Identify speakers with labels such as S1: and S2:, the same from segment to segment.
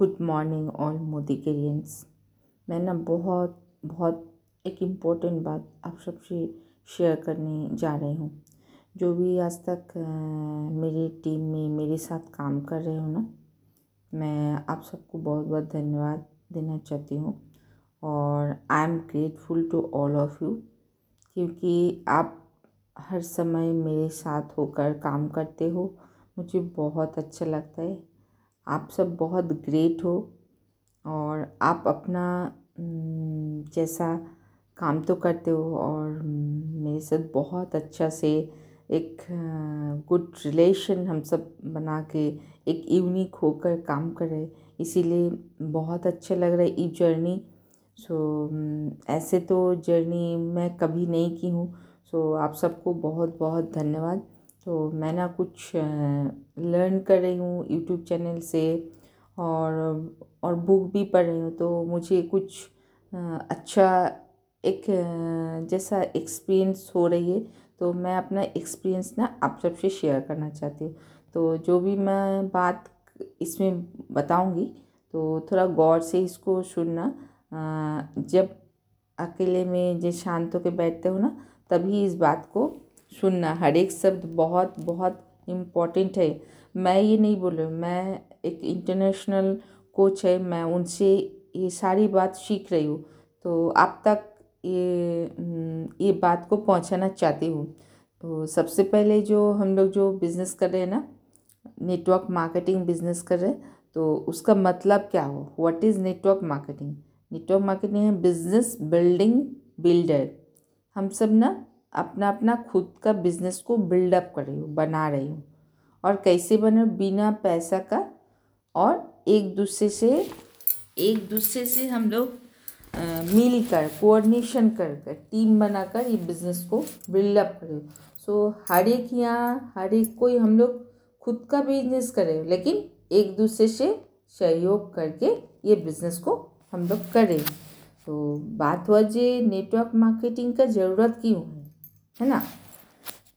S1: Good morning all मोदिकेरियंस मैं ना बहुत बहुत एक इम्पोर्टेंट बात आप सबसे शेयर करने जा रही हूँ। जो भी आज तक मेरी टीम में मेरे साथ काम कर रहे हो ना, मैं आप सबको बहुत बहुत धन्यवाद देना चाहती हूँ। और I am grateful to all of you क्योंकि आप हर समय मेरे साथ होकर काम करते हो। मुझे बहुत अच्छा लगता है। आप सब बहुत ग्रेट हो और आप अपना जैसा काम तो करते हो और मेरे साथ बहुत अच्छा से एक गुड रिलेशन हम सब बना के एक यूनिक होकर काम कर रहे इसीलिए बहुत अच्छा लग रहा है ये जर्नी सो ऐसे तो जर्नी मैं कभी नहीं की हूँ। सो आप सबको बहुत बहुत धन्यवाद। तो मैं ना कुछ लर्न कर रही हूँ यूट्यूब चैनल से और और बुक भी पढ़ रही हूँ तो मुझे कुछ अच्छा एक जैसा एक्सपीरियंस हो रही है तो मैं अपना एक्सपीरियंस ना आप सबसे शेयर करना चाहती हूँ। तो जो भी मैं बात इसमें बताऊँगी तो थोड़ा गौर से इसको सुनना जब अकेले में जो शांत होकर बैठते हो ना, तभी इस बात को सुनना हर एक शब्द बहुत बहुत इम्पोर्टेंट है। मैं ये नहीं बोल रही हूँ मैं एक इंटरनेशनल कोच है मैं उनसे ये सारी बात सीख रही हूँ। तो आप तक ये हम्म, ये बात को पहुँचाना चाहती हूँ। तो सबसे पहले जो हम लोग जो बिज़नेस कर रहे हैं ना नेटवर्क मार्केटिंग बिज़नेस कर रहे हैं तो उसका मतलब क्या हो? What is network marketing network marketing है बिज़नेस बिल्डिंग बिल्डर हम सब ना अपना अपना खुद का बिज़नेस को बिल्डअप कर रही हूँ, बना रही हूँ। और कैसे बने बिना पैसा का और एक दूसरे से, एक दूसरे से हम लोग मिलकर कोऑर्डिनेशन कर कर टीम बनाकर ये बिज़नेस को बिल्डअप करें सो हर एक यहाँ, हर एक कोई हम लोग खुद का बिज़नेस करें लेकिन एक दूसरे से सहयोग करके ये बिज़नेस को हम लोग करें तो बात हुआ जे नेटवर्क मार्केटिंग का ज़रूरत क्यों है? है ना?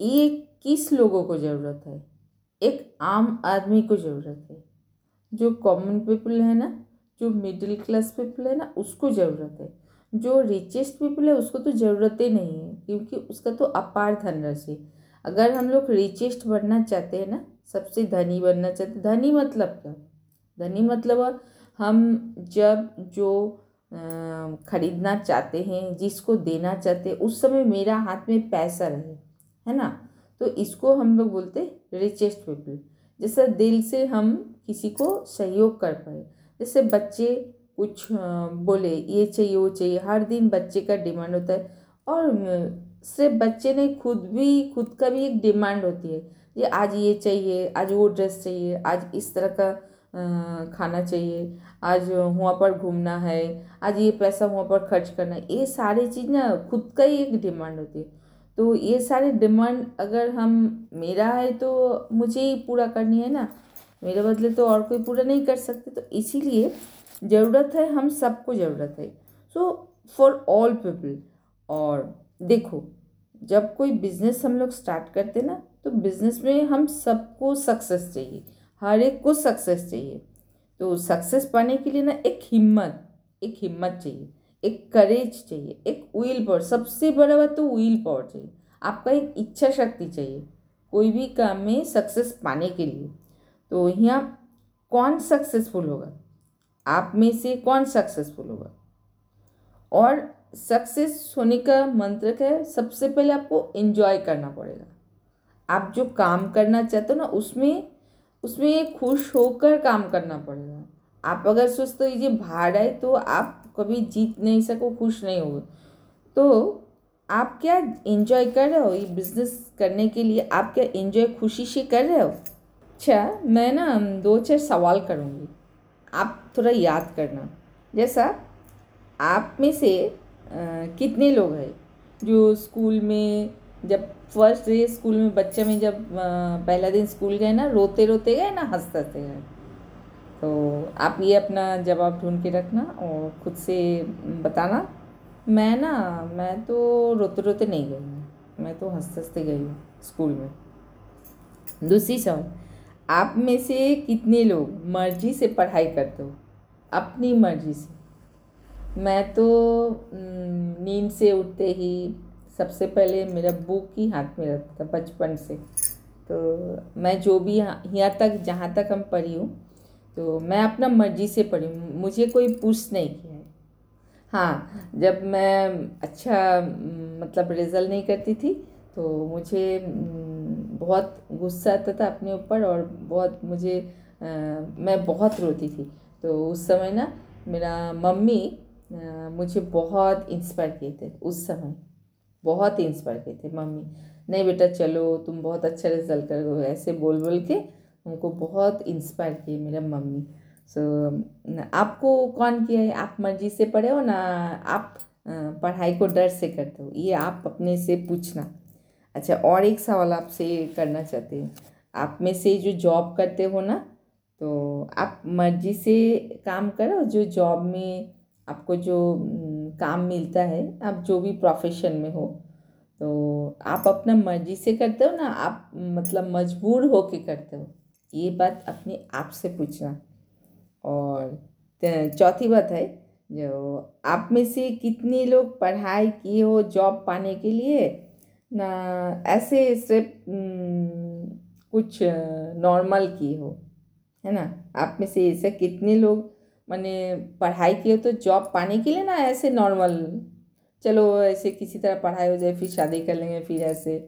S1: ये किस लोगों को ज़रूरत है? एक आम आदमी को ज़रूरत है। जो कॉमन पीपल है ना, जो मिडिल क्लास पीपल है ना, उसको ज़रूरत है। जो रिचेस्ट पीपल है, उसको तो ज़रूरत ही नहीं है, क्योंकि उसका तो अपार धनराशि अगर हम लोग रिचेस्ट बनना चाहते हैं ना, सबसे धनी बनना चाहते धनी मतलब क्या? धनी मतलब हम जब जो खरीदना चाहते हैं, जिसको देना चाहते हैं, उस समय मेरा हाथ में पैसा रहे, है ना? तो इसको हम लोग बोलते रिचेस्ट पीपल जैसे दिल से हम किसी को सहयोग कर पाए। जैसे बच्चे कुछ बोले, ये चाहिए, वो चाहिए। हर दिन बच्चे का डिमांड होता है। और सिर्फ़ बच्चे नहीं, खुद भी, खुद का भी एक डिमांड होती है। ये आज ये चाहिए, आज वो ड्रेस चाहिए, आज इस तरह का खाना चाहिए। आज वहाँ पर घूमना है, आज ये पैसा वहाँ पर खर्च करना है। ये सारी चीज़ ना खुद का ही एक डिमांड होती है। तो ये सारे डिमांड अगर हम, मेरा है तो मुझे ही पूरा करनी है ना। मेरे बदले तो और कोई पूरा नहीं कर सकते तो इसीलिए ज़रूरत है, हम सबको ज़रूरत है। सो फॉर ऑल पीपल और देखो, जब कोई बिज़नेस हम लोग स्टार्ट करते ना तो बिज़नेस में हम सबको सक्सेस चाहिए। हर एक को सक्सेस चाहिए। तो सक्सेस पाने के लिए ना एक हिम्मत एक हिम्मत चाहिए, एक करेज चाहिए, एक विल पावर सबसे बड़ा बात तो विल पावर चाहिए। आपका एक इच्छा शक्ति चाहिए, कोई भी काम में सक्सेस पाने के लिए। तो यहाँ कौन सक्सेसफुल होगा? आप में से कौन सक्सेसफुल होगा? और सक्सेस होने का मंत्र क्या है? सबसे पहले आपको एंजॉय करना पड़ेगा। आप जो काम करना चाहते हो ना, उसमें उसमें खुश होकर काम करना पड़ेगा। आप अगर सोचते हो ये भाड़ा है तो आप कभी जीत नहीं सको खुश नहीं हो तो आप क्या एंजॉय कर रहे हो? ये बिज़नेस करने के लिए आप क्या एंजॉय खुशी से कर रहे हो? अच्छा मैं ना दो चार सवाल करूँगी। आप थोड़ा याद करना। जैसा आप में से अ, कितने लोग हैं जो स्कूल में जब फ़र्स्ट डे स्कूल में बच्चे में जब पहला दिन स्कूल गए ना, रोते रोते गए ना, हँसते हँसते गए। तो आप ये अपना जवाब ढूंढ के रखना और खुद से बताना। मैं ना, मैं तो रोते रोते नहीं गई हूँ। मैं तो हँसते हँसते गई हूँ स्कूल में। दूसरी सवाल, आप में से कितने लोग मर्ज़ी से पढ़ाई करते हो? अपनी मर्ज़ी से। मैं तो नींद से उठते ही सबसे पहले मेरा बुक ही हाथ में रहता था बचपन से। तो मैं जो भी यहाँ तक जहाँ तक हम पढ़ी हूँ तो मैं अपना मर्ज़ी से पढ़ी मुझे कोई पुश नहीं किया। है हाँ जब मैं अच्छा मतलब रिज़ल्ट नहीं करती थी तो मुझे बहुत गुस्सा आता था अपने ऊपर और बहुत मुझे आ, मैं बहुत रोती थी। तो उस समय ना मेरा मम्मी आ, मुझे बहुत इंस्पायर किए थे उस समय। बहुत ही इंस्पायर किए थे मम्मी। नहीं बेटा चलो तुम बहुत अच्छा रिज़ल्ट करोगे ऐसे बोल बोल के उनको बहुत इंस्पायर किए मेरा मम्मी। सो so, आपको कौन किया है? आप मर्ज़ी से पढ़े हो ना? आप पढ़ाई को डर से करते हो। ये आप अपने से पूछना। अच्छा और एक सवाल आपसे करना चाहते हैं। आप में से जो जॉब करते हो ना तो आप मर्ज़ी से काम करो? जो जॉब में आपको जो काम मिलता है, आप जो भी प्रोफेशन में हो तो आप अपना मर्ज़ी से करते हो ना, आप मतलब मजबूर हो के करते हो। ये बात अपने आप से पूछना। और चौथी बात है, जो आप में से कितने लोग पढ़ाई किए हो जॉब पाने के लिए? ना, ऐसे सिर्फ़ कुछ नॉर्मल किए हो, है ना? आप में से ऐसे कितने लोग मैंने पढ़ाई किए तो जॉब पाने के लिए ना ऐसे नॉर्मल चलो ऐसे किसी तरह पढ़ाई हो जाए, फिर शादी कर लेंगे, फिर ऐसे,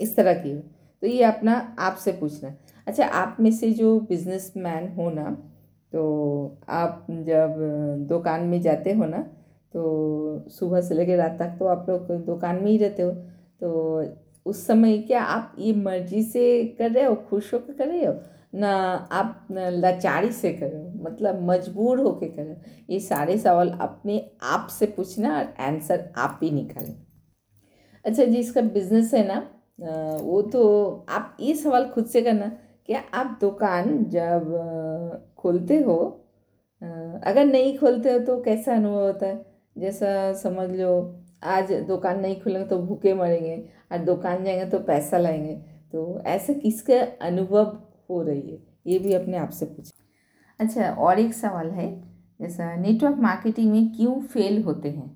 S1: इस तरह की तो ये अपना आपसे पूछना अच्छा आप में से जो बिज़नेस मैन हो ना तो आप जब दुकान में जाते हो ना तो सुबह से लेकर रात तक तो आप लोग दुकान में ही रहते हो तो उस समय क्या आप ये मर्ज़ी से कर रहे हो, खुश होकर कर रहे हो? ना आप लाचारी से कर रहे हो? मतलब मजबूर होके कर। ये सारे सवाल अपने आप से पूछना और आंसर आप ही निकालें। अच्छा जिसका बिज़नेस है ना? वो तो आप ये सवाल खुद से करना क्या आप दुकान जब खोलते हो अगर नहीं खोलते हो तो कैसा अनुभव होता है? जैसा समझ लो, आज दुकान नहीं खुलेंगे तो भूखे मरेंगे और दुकान जाएँगे तो पैसा लाएँगे। तो ऐसा किसका अनुभव हो रही है? ये भी अपने आप से पूछे। अच्छा और एक सवाल है। जैसा नेटवर्क मार्केटिंग में क्यों फेल होते हैं?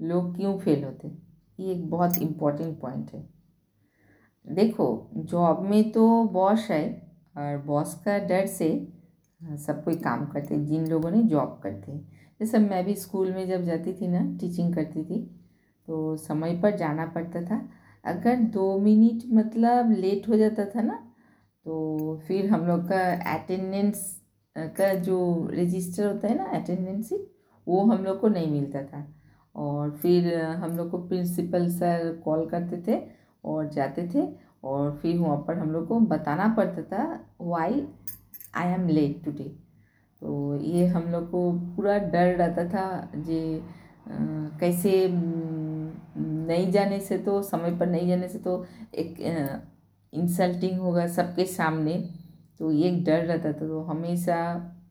S1: लोग क्यों फेल होते हैं? ये एक बहुत इंपॉर्टेंट पॉइंट है। देखो जॉब में तो बॉस है और बॉस का डर से सब कोई काम करते हैं, जिन लोगों ने जॉब करते हैं। जैसे मैं भी स्कूल में जब जाती थी ना टीचिंग करती थी तो समय पर जाना पड़ता था। अगर दो मिनट मतलब लेट हो जाता था ना तो फिर हम लोग का अटेंडेंस का जो रजिस्टर होता है ना अटेंडेंस वो हम लोग को नहीं मिलता था। और फिर हम लोग को प्रिंसिपल सर कॉल करते थे और जाते थे और फिर वहाँ पर हम लोग को बताना पड़ता था why I am late today तो ये हम लोग को पूरा डर रहता था जे कैसे नहीं जाने से तो समय पर नहीं जाने से तो एक इंसल्टिंग होगा सबके सामने। तो ये एक डर रहता था तो हमेशा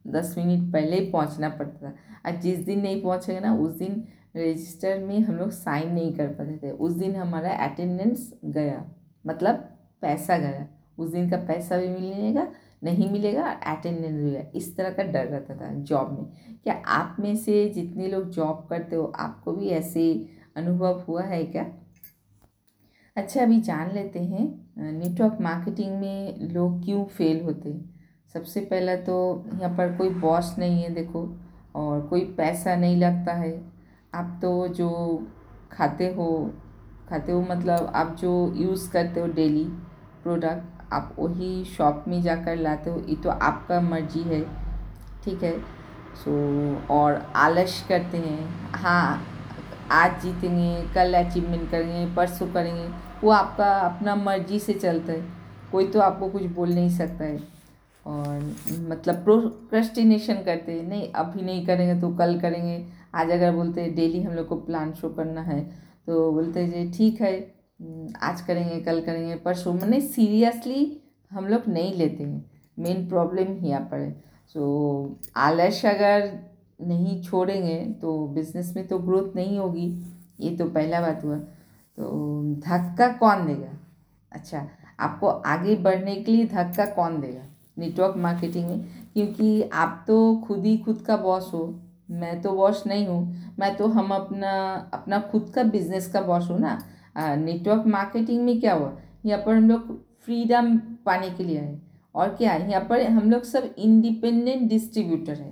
S1: दस मिनट पहले ही पहुँचना पड़ता था। और जिस दिन नहीं पहुँचेगा ना, उस दिन रजिस्टर में हम लोग साइन नहीं कर पाते थे। उस दिन हमारा अटेंडेंस गया मतलब पैसा गया। उस दिन का पैसा भी मिलेगा, नहीं मिलेगा अटेंडेंस गया। इस तरह का डर रहता था जॉब में। क्या आप में से जितने लोग जॉब करते हो, आपको भी ऐसे अनुभव हुआ है क्या? अच्छा अभी जान लेते हैं नेटवर्क मार्केटिंग में लोग क्यों फेल होते हैं? सबसे पहला तो यहाँ पर कोई बॉस नहीं है, देखो, और कोई पैसा नहीं लगता है। आप तो जो खाते हो खाते हो मतलब आप जो यूज़ करते हो डेली प्रोडक्ट आप वही शॉप में जाकर लाते हो, ये तो आपका मर्ज़ी है, ठीक है? सो और आलस करते हैं हाँ आज जीतेंगे, कल अचीवमेंट करेंगे, परसों करेंगे वो आपका अपना मर्ज़ी से चलता है। कोई तो आपको कुछ बोल नहीं सकता है। और मतलब प्रोक्रस्टिनेशन करते हैं। नहीं, अभी नहीं करेंगे तो कल करेंगे। आज अगर बोलते हैं, डेली हम लोग को प्लान शो करना है तो बोलते हैं, जी, ठीक है। आज करेंगे, कल करेंगे, परसों। मैंने सीरियसली हम लोग नहीं लेते हैं। मेन प्रॉब्लम ही यहाँ पर है। सो आलस अगर नहीं छोड़ेंगे तो बिज़नेस में तो ग्रोथ नहीं होगी। ये तो पहला बात हुआ। तो धक्का कौन देगा? अच्छा आपको आगे बढ़ने के लिए धक्का कौन देगा? नेटवर्क मार्केटिंग में क्योंकि आप तो खुद ही खुद का बॉस हो। मैं तो बॉस नहीं हूँ। मैं तो हम अपना अपना खुद का बिज़नेस का बॉस हूँ ना। नेटवर्क मार्केटिंग में क्या हुआ? यहाँ पर हम लोग फ्रीडम पाने के लिए आए। और क्या है यहाँ पर हम लोग सब इंडिपेंडेंट डिस्ट्रीब्यूटर है।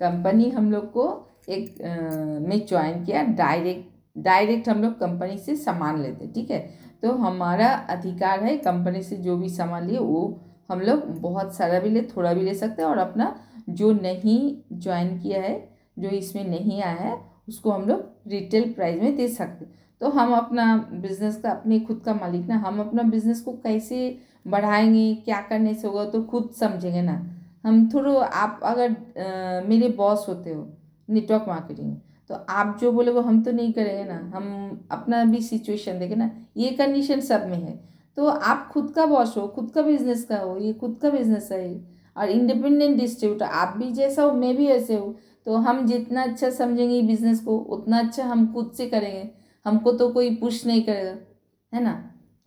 S1: कंपनी हम लोग को एक आ, में ज्वाइन किया डायरेक्ट डायरेक्ट हम लोग कंपनी से सामान लेते ठीक है? तो हमारा अधिकार है कंपनी से जो भी सामान लिए वो हम लोग बहुत सारा भी ले थोड़ा भी ले सकते हैं और अपना जो नहीं ज्वाइन किया है जो इसमें नहीं आया है उसको हम लोग रिटेल प्राइस में दे सकते तो हम अपना बिज़नेस का अपने खुद का मालिक ना हम अपना बिज़नेस को कैसे बढ़ाएँगे क्या करने से होगा तो खुद समझेंगे ना। हम थोड़ा आप अगर आ, मेरे बॉस होते हो नेटवर्क मार्केटिंग तो आप जो बोले वो हम तो नहीं करेंगे ना। हम अपना भी सिचुएशन देखें ना, ये कंडीशन सब में है। तो आप खुद का बॉस हो, खुद का बिज़नेस का हो, ये खुद का बिज़नेस है ये। और इंडिपेंडेंट डिस्ट्रीब्यूटर आप भी जैसा हो, मैं भी ऐसे हूँ। तो हम जितना अच्छा समझेंगे बिज़नेस को, उतना अच्छा हम खुद से करेंगे। हमको तो कोई पुश नहीं करेगा, है ना?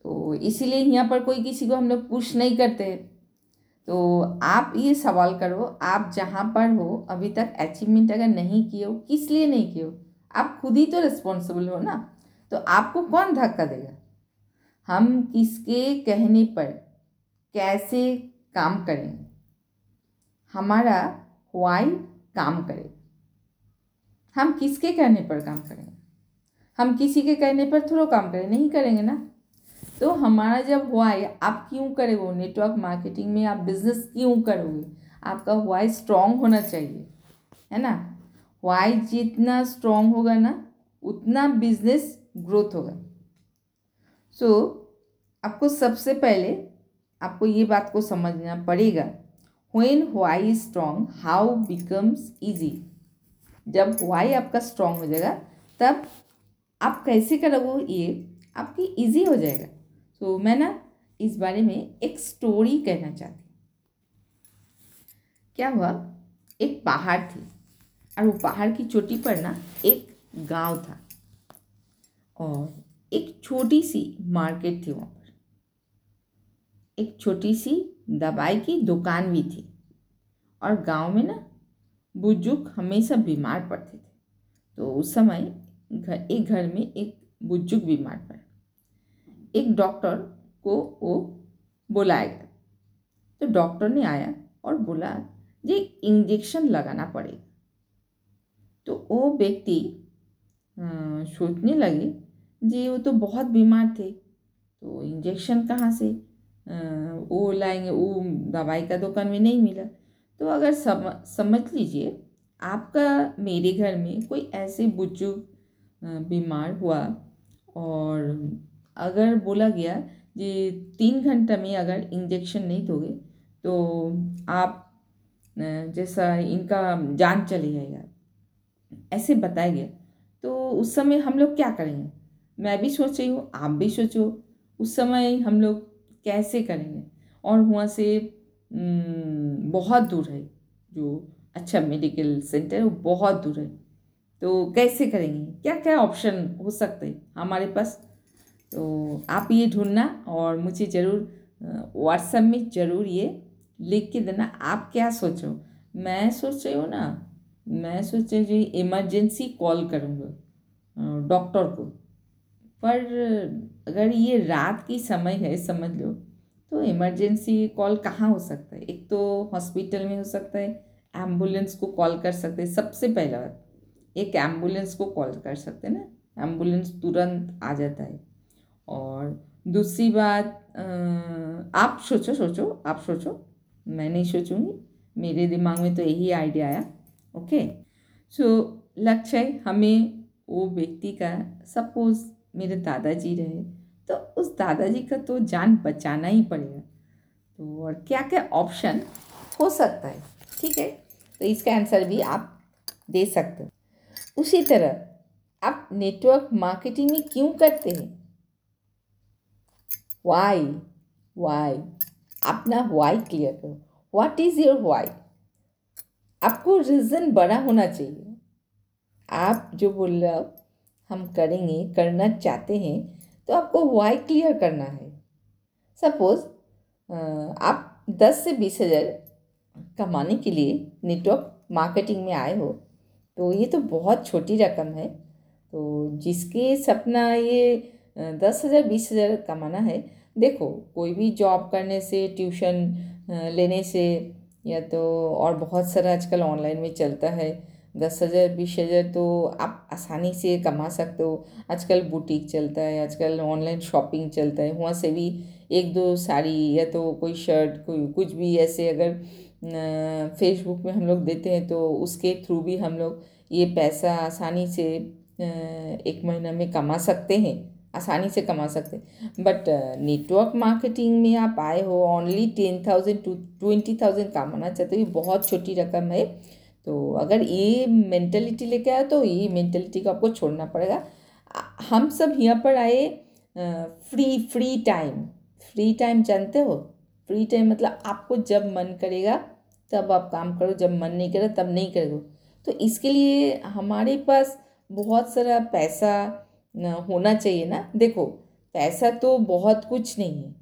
S1: तो इसीलिए यहाँ पर कोई किसी को हम लोग पुश नहीं करते तो आप ये सवाल करो, आप जहाँ पर हो, अभी तक अचीवमेंट अगर नहीं किए हो, किस लिए नहीं किए हो? आप खुद ही तो रिस्पॉन्सिबल हो ना? तो आपको कौन धक्का देगा? हम किसके कहने पर कैसे काम करेंगे? हमारा वाई काम करे। हम किसके कहने पर काम करेंगे? हम किसी के कहने पर थोड़ा काम करें, नहीं करेंगे ना? तो हमारा जब वाई आप क्यों करोगे नेटवर्क मार्केटिंग में आप बिज़नेस क्यों करोगे? आपका वाई स्ट्रांग होना चाहिए है ना? वाई जितना स्ट्रांग होगा ना उतना बिज़नेस ग्रोथ होगा। सो so, आपको सबसे पहले आपको ये बात को समझना पड़ेगा when why strong how becomes easy जब वाई आपका स्ट्रांग हो जाएगा तब आप कैसे करोगे ये? आपकी इजी हो जाएगा। तो मैं ना इस बारे में एक स्टोरी कहना चाहती क्या हुआ? एक पहाड़ थी और वो पहाड़ की चोटी पर ना एक गाँव था और एक छोटी सी मार्केट थी वहाँ पर। एक छोटी सी दवाई की दुकान भी थी और गाँव में ना बुज़ुर्ग हमेशा बीमार पड़ते थे। तो उस समय घर, एक घर में एक बुज़ुर्ग बीमार पड़ा। एक डॉक्टर को वो बुलाया गया। तो डॉक्टर ने आया और बोला जी इंजेक्शन लगाना पड़ेगा। तो वो व्यक्ति सोचने लगे जी वो तो बहुत बीमार थे तो इंजेक्शन कहाँ से? वो लाएँगे, वो दवाई का दुकान में नहीं मिला। तो अगर सम, समझ लीजिए, आपका, मेरे घर में कोई ऐसे बुज़ुर्ग बीमार हुआ और अगर बोला गया कि तीन घंटा में अगर इंजेक्शन नहीं दोगे तो आप जैसा इनका जान चली जाएगा ऐसे बताया गया। तो उस समय हम लोग क्या करेंगे? मैं भी सोच रही हूँ, आप भी सोचो, उस समय हम लोग कैसे करेंगे? और वहाँ से बहुत दूर है जो अच्छा मेडिकल सेंटर वो बहुत दूर है। तो कैसे करेंगे? क्या क्या ऑप्शन हो सकते हैं हमारे पास? तो आप ये ढूंढना और मुझे ज़रूर व्हाट्सएप में ज़रूर ये लिख के देना। आप क्या सोचो? मैं सोच रही हूँ ना, मैं सोच रही हूँ इमरजेंसी कॉल करूँगा डॉक्टर को। पर अगर ये रात की समय है, समझ लो तो इमरजेंसी कॉल कहाँ हो सकता है? एक तो हॉस्पिटल में हो सकता है एंबुलेंस को कॉल कर सकते हैं। सबसे पहला बात, एक एंबुलेंस को कॉल कर सकते हैं ना? एंबुलेंस तुरंत आ जाता है। और दूसरी बात आप सोचो सोचो, आप सोचो। मैं नहीं सोचूँगी। मेरे दिमाग में तो यही आइडिया आया। ओके सो लक्ष्य है हमें वो व्यक्ति का सपोज़ मेरे दादाजी रहे तो उस दादाजी का तो जान बचाना ही पड़ेगा। तो और क्या क्या ऑप्शन हो सकता है? ठीक है? तो इसका आंसर भी आप दे सकते हो। उसी तरह, आप नेटवर्क मार्केटिंग में क्यों करते हैं? वाई वाई अपना वाई क्लियर करो। व्हाट इज़ योर वाई आपको रीज़न बड़ा होना चाहिए। आप जो बोल रहे हो, हम करेंगे, करना चाहते हैं तो आपको वाई क्लियर करना है। सपोज़ आप दस से बीस हज़ार कमाने के लिए नेटवर्क मार्केटिंग में आए हो तो ये तो बहुत छोटी रकम है। तो जिसके सपना ये दस हज़ार, बीस हज़ार कमाना है। देखो, कोई भी जॉब करने से ट्यूशन लेने से, या तो और बहुत सारा आजकल ऑनलाइन में चलता है। दस हज़ार, बीस हज़ार तो आप आसानी से कमा सकते हो। आजकल बुटीक चलता है, आजकल ऑनलाइन शॉपिंग चलता है। वहाँ से भी एक दो साड़ी या तो कोई शर्ट कोई कुछ भी ऐसे अगर फेसबुक में हम लोग देते हैं तो उसके थ्रू भी हम लोग ये पैसा आसानी से एक महीना में कमा सकते हैं। आसानी से कमा सकते बट नेटवर्क मार्केटिंग में आप आए हो only ten thousand to twenty thousand कमाना चाहते हो, ये बहुत छोटी रकम है। तो अगर ये मेंटेलिटी लेके आए तो ये मेंटेलिटी को आपको छोड़ना पड़ेगा। हम सब यहाँ पर आए free free time free time जानते हो? फ्री टाइम मतलब आपको जब मन करेगा, तब आप काम करो। जब मन नहीं करे तब नहीं करो तो इसके लिए हमारे पास बहुत सारा पैसा होना चाहिए ना? देखो पैसा तो बहुत कुछ नहीं है।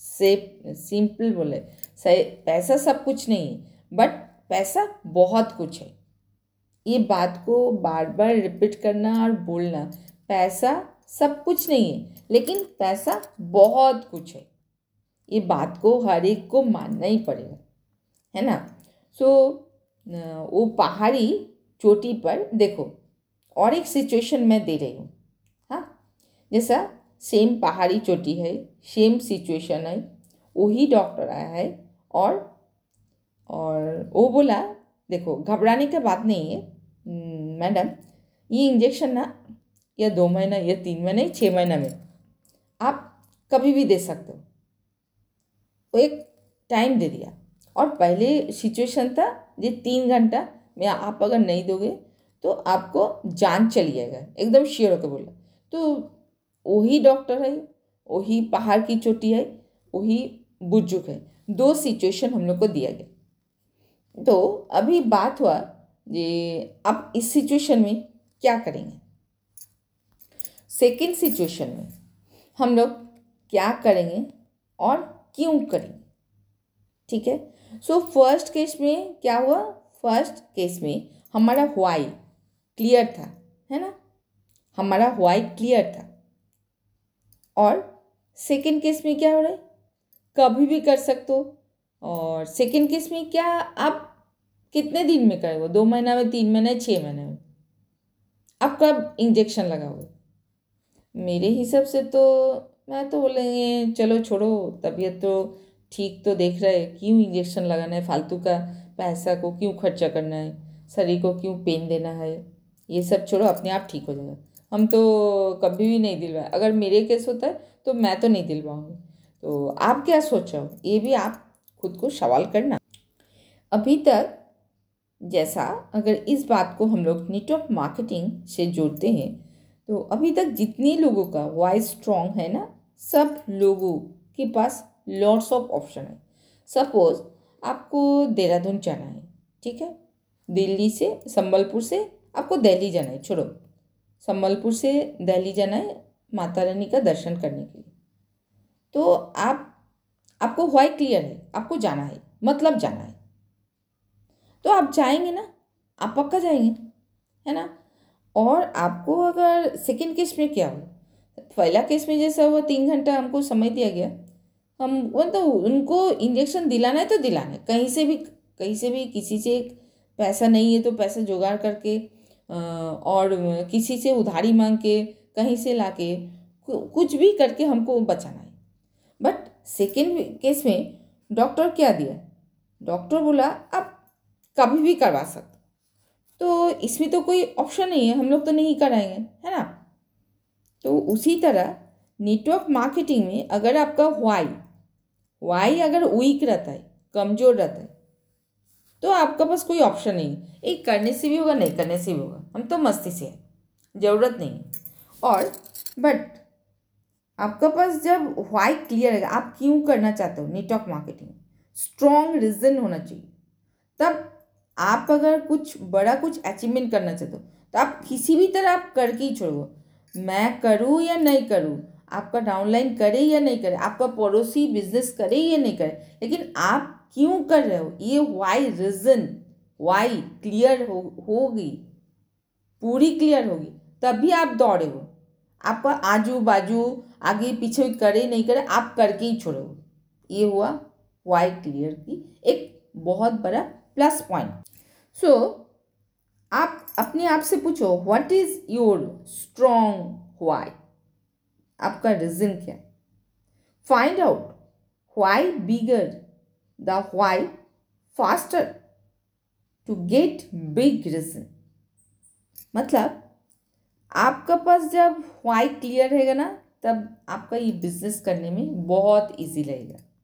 S1: से सिंपल बोले। पैसा सब कुछ नहीं है बट पैसा बहुत कुछ है। ये बात को बार बार रिपीट करना और बोलना पैसा सब कुछ नहीं है लेकिन पैसा बहुत कुछ है। ये बात को हर एक को मानना ही पड़ेगा है ना? सो so, वो पहाड़ी चोटी पर देखो और एक सिचुएशन मैं दे रही हाँ। जैसा सेम पहाड़ी चोटी है सेम सिचुएशन है वही डॉक्टर आया है और और वो बोला देखो घबराने का बात नहीं है हम्म, मैडम ये इंजेक्शन ना या दो महीना या तीन महीने छः महीना में आप कभी भी दे सकते हो। वो एक टाइम दे दिया। और पहले सिचुएशन था ये तीन घंटा में आप अगर नहीं दोगे तो आपको जान चली जाएगा एकदम श्योर होकर बोला। तो वही डॉक्टर है वही पहाड़ की चोटी है वही बुज़ुर्ग है। दो सिचुएशन हम लोग को दिया गया। तो अभी बात हुआ ये आप इस सिचुएशन में क्या करेंगे? सेकेंड सिचुएशन में हम लोग क्या करेंगे और क्यों करेंगे? ठीक है? सो फ़र्स्ट केस में क्या हुआ? फ़र्स्ट केस में हमारा वाई क्लियर था, है ना? हमारा वाई क्लियर था। और सेकेंड केस में क्या हो रहा है? कभी भी कर सकते हो। और सेकेंड केस में क्या आप कितने दिन में करोगे? दो महीना में, तीन महीने छः महीने में? आप कब इंजेक्शन लगाओगे? मेरे हिसाब से तो मैं तो बोलेंगे चलो छोड़ो, तबीयत तो ठीक तो देख रहे क्यों इंजेक्शन लगाना है? फालतू का पैसा को क्यों खर्चा करना है? शरीर को क्यों पेन देना है? ये सब छोड़ो, अपने आप ठीक हो जाएगा। हम तो कभी भी नहीं दिलवाए अगर मेरे केस होता है तो मैं तो नहीं दिलवाऊँगी। तो आप क्या सोचो ये भी आप खुद को सवाल करना। अभी तक जैसा अगर इस बात को हम लोग नेटवर्क मार्केटिंग से जोड़ते हैं तो अभी तक जितने लोगों का वॉइस स्ट्रॉन्ग है ना, सब लोगों के पास लॉट्स ऑफ़ ऑप्शन है। सपोज़ आपको देहरादून जाना है, ठीक है? दिल्ली से, संबलपुर से आपको दिल्ली जाना है, छोड़ो। संबलपुर से दिल्ली जाना है माता रानी का दर्शन करने के लिए। तो आप, आपको वाई क्लियर है? आपको जाना है मतलब जाना है। तो आप जाएँगे ना, आप पक्का जाएँगे, है ना? और आपको अगर सेकेंड केस में क्या हो पहला केस में जैसा हुआ, तीन घंटा हमको समय दिया गया। हम वो तो उनको इंजेक्शन दिलाना है तो दिलाना है। कहीं से भी, कहीं से भी किसी से पैसा नहीं है तो पैसा जुगाड़ करके और किसी से उधारी मांग के कहीं से ला के, कुछ भी करके हमको बचाना है। बट सेकेंड केस में डॉक्टर क्या दिया? डॉक्टर बोला, आप कभी भी करवा सकते तो इसमें तो कोई ऑप्शन नहीं है, हम लोग तो नहीं कराएँगे, है ना? तो उसी तरह नेटवर्क मार्केटिंग में अगर आपका वाई वाई अगर वीक रहता है, कमज़ोर रहता है तो आपका पास कोई ऑप्शन नहीं। एक करने से भी होगा, नहीं करने से भी होगा। हम तो मस्ती से हैं। ज़रूरत नहीं और बट आपका पास जब वाई क्लियर है आप क्यों करना चाहते हो? नेटवर्क मार्केटिंग स्ट्रॉन्ग रीज़न होना चाहिए। तब आप अगर कुछ बड़ा कुछ अचीवमेंट करना चाहते हो तो आप किसी भी तरह आप करके ही छोड़ो। मैं करूँ या नहीं करूँ? आपका डाउनलाइन करे या नहीं करे? आपका पड़ोसी बिज़नेस करे या नहीं करे? लेकिन आप क्यों कर रहे हो? ये वाई रीजन वाई क्लियर हो पूरी क्लियर होगी। तभी आप दौड़े हो। आपका आजू बाजू आगे पीछे करे नहीं करे, आप करके ही छोड़ो ये हुआ वाई क्लियर की एक बहुत बड़ा प्लस पॉइंट सो आप अपने आप से पूछो what is your strong why आपका रीजन क्या? Find out why bigger the why faster to get big reason मतलब आपका पास जब वाई क्लियर रहेगा ना, तब आपका ये बिज़नेस करने में बहुत इजी रहेगा।